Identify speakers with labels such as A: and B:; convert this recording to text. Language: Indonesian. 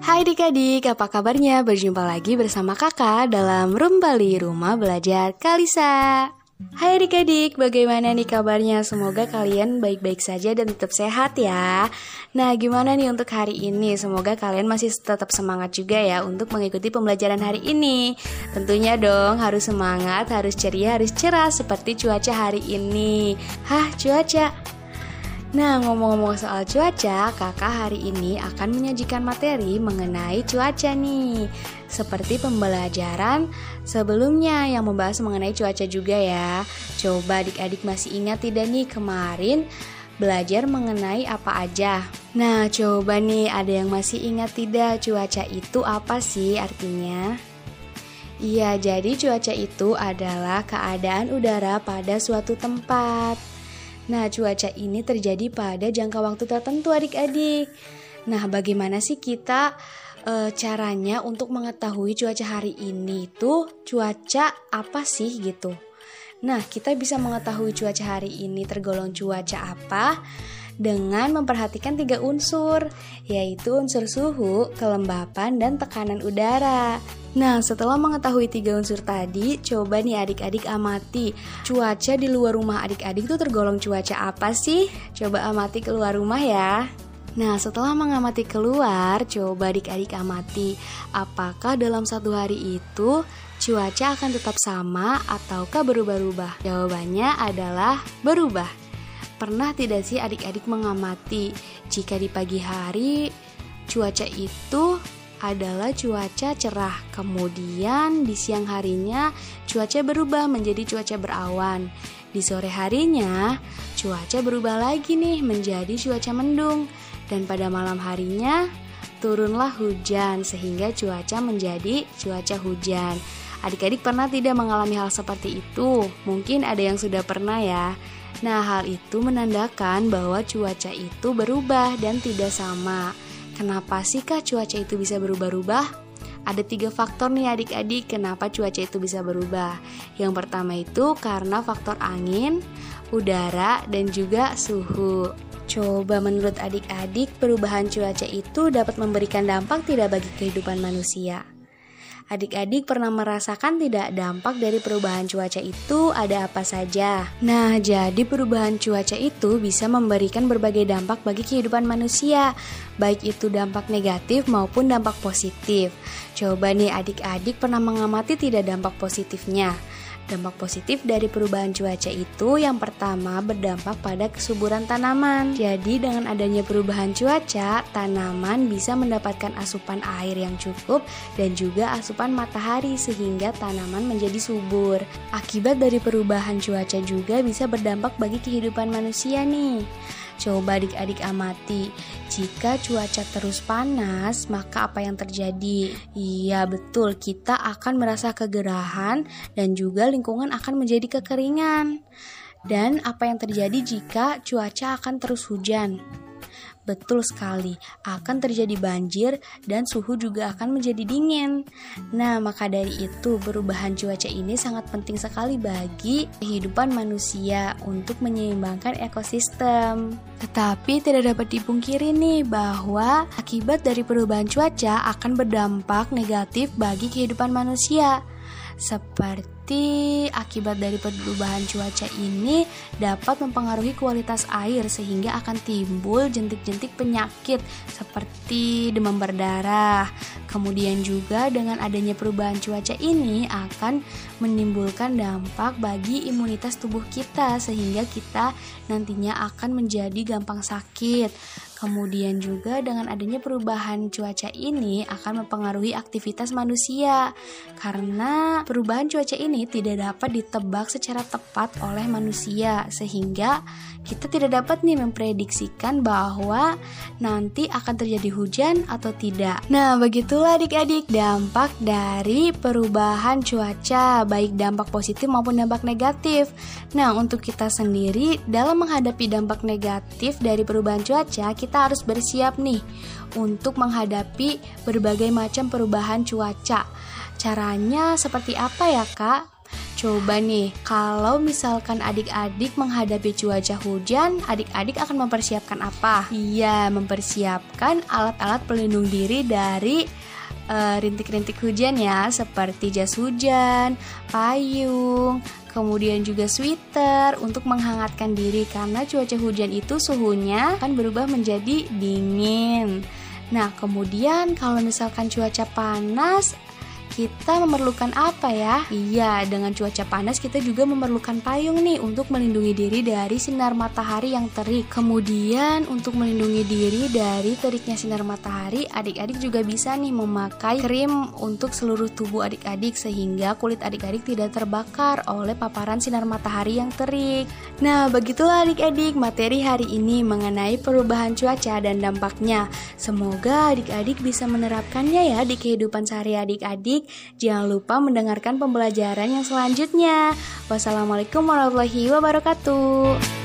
A: Hai adik-adik, apa kabarnya? Berjumpa lagi bersama kakak dalam Room Bali Rumah Belajar Kalisa. Hai adik-adik, bagaimana nih kabarnya? Semoga kalian baik-baik saja dan tetap sehat ya. Nah, gimana nih untuk hari ini? Semoga kalian masih tetap semangat juga ya untuk mengikuti pembelajaran hari ini. Tentunya dong, harus semangat, harus ceria, harus cerah seperti cuaca hari ini. Hah, cuaca? Nah, ngomong-ngomong soal cuaca, kakak hari ini akan menyajikan materi mengenai cuaca nih. Seperti pembelajaran sebelumnya yang membahas mengenai cuaca juga ya. Coba adik-adik masih ingat tidak nih kemarin belajar mengenai apa aja? Nah, coba nih ada yang masih ingat tidak cuaca itu apa sih artinya? Iya, jadi cuaca itu adalah keadaan udara pada suatu tempat. Nah, cuaca ini terjadi pada jangka waktu tertentu adik-adik. Nah, bagaimana sih kita e, caranya untuk mengetahui cuaca hari ini tuh cuaca apa sih gitu? Nah, kita bisa mengetahui cuaca hari ini tergolong cuaca apa dengan memperhatikan tiga unsur, yaitu unsur suhu, kelembapan, dan tekanan udara. Nah, setelah mengetahui tiga unsur tadi, coba nih adik-adik amati cuaca di luar rumah adik-adik itu tergolong cuaca apa sih? Coba amati keluar rumah ya. Nah, setelah mengamati keluar, coba adik-adik amati apakah dalam satu hari itu cuaca akan tetap sama ataukah berubah-ubah? Jawabannya adalah berubah. Pernah tidak sih adik-adik mengamati jika di pagi hari cuaca itu adalah cuaca cerah. Kemudian di siang harinya cuaca berubah menjadi cuaca berawan. Di sore harinya cuaca berubah lagi nih menjadi cuaca mendung. Dan pada malam harinya turunlah hujan sehingga cuaca menjadi cuaca hujan. Adik-adik pernah tidak mengalami hal seperti itu? Mungkin ada yang sudah pernah ya. Nah, hal itu menandakan bahwa cuaca itu berubah dan tidak sama. Kenapa sih kah cuaca itu bisa berubah-ubah? Ada tiga faktor nih adik-adik kenapa cuaca itu bisa berubah. Yang pertama itu karena faktor angin, udara, dan juga suhu. Coba menurut adik-adik perubahan cuaca itu dapat memberikan dampak tidak bagi kehidupan manusia? Adik-adik pernah merasakan tidak dampak dari perubahan cuaca itu ada apa saja? Nah, jadi perubahan cuaca itu bisa memberikan berbagai dampak bagi kehidupan manusia, baik itu dampak negatif maupun dampak positif. Coba nih adik-adik pernah mengamati tidak dampak positifnya? Dampak positif dari perubahan cuaca itu yang pertama berdampak pada kesuburan tanaman. Jadi dengan adanya perubahan cuaca, tanaman bisa mendapatkan asupan air yang cukup dan juga asupan matahari sehingga tanaman menjadi subur. Akibat dari perubahan cuaca juga bisa berdampak bagi kehidupan manusia nih. Coba adik-adik amati, jika cuaca terus panas, maka apa yang terjadi? Iya, betul, kita akan merasa kegerahan dan juga lingkungan akan menjadi kekeringan. Dan apa yang terjadi jika cuaca akan terus hujan? Betul sekali, akan terjadi banjir dan suhu juga akan menjadi dingin. Nah, maka dari itu perubahan cuaca ini sangat penting sekali bagi kehidupan manusia untuk menyeimbangkan ekosistem. Tetapi tidak dapat dipungkiri nih bahwa akibat dari perubahan cuaca akan berdampak negatif bagi kehidupan manusia. Seperti akibat dari perubahan cuaca ini dapat mempengaruhi kualitas air sehingga akan timbul jentik-jentik penyakit seperti demam berdarah. Kemudian juga dengan adanya perubahan cuaca ini akan menimbulkan dampak bagi imunitas tubuh kita sehingga kita nantinya akan menjadi gampang sakit. Kemudian juga dengan adanya perubahan cuaca ini akan mempengaruhi aktivitas manusia karena perubahan cuaca ini tidak dapat ditebak secara tepat oleh manusia sehingga kita tidak dapat nih memprediksikan bahwa nanti akan terjadi hujan atau tidak. Nah, begitulah adik-adik dampak dari perubahan cuaca, baik dampak positif maupun dampak negatif. Nah, untuk kita sendiri dalam menghadapi dampak negatif dari perubahan cuaca, kita kita harus bersiap nih untuk menghadapi berbagai macam perubahan cuaca. Caranya seperti apa ya, Kak? Coba nih, kalau misalkan adik-adik menghadapi cuaca hujan, adik-adik akan mempersiapkan apa? Iya, mempersiapkan alat-alat pelindung diri dari uh, rintik-rintik hujan ya, seperti jas hujan, payung, kemudian juga sweater untuk menghangatkan diri karena cuaca hujan itu suhunya akan berubah menjadi dingin. Nah, kemudian kalau misalkan cuaca panas, kita memerlukan apa ya? Iya, dengan cuaca panas kita juga memerlukan payung nih untuk melindungi diri dari sinar matahari yang terik. Kemudian untuk melindungi diri dari teriknya sinar matahari, adik-adik juga bisa nih memakai krim untuk seluruh tubuh adik-adik sehingga kulit adik-adik tidak terbakar oleh paparan sinar matahari yang terik. Nah, begitulah adik-adik materi hari ini mengenai perubahan cuaca dan dampaknya. Semoga adik-adik bisa menerapkannya ya di kehidupan sehari adik-adik Jangan lupa mendengarkan pembelajaran yang selanjutnya. Wassalamualaikum warahmatullahi wabarakatuh.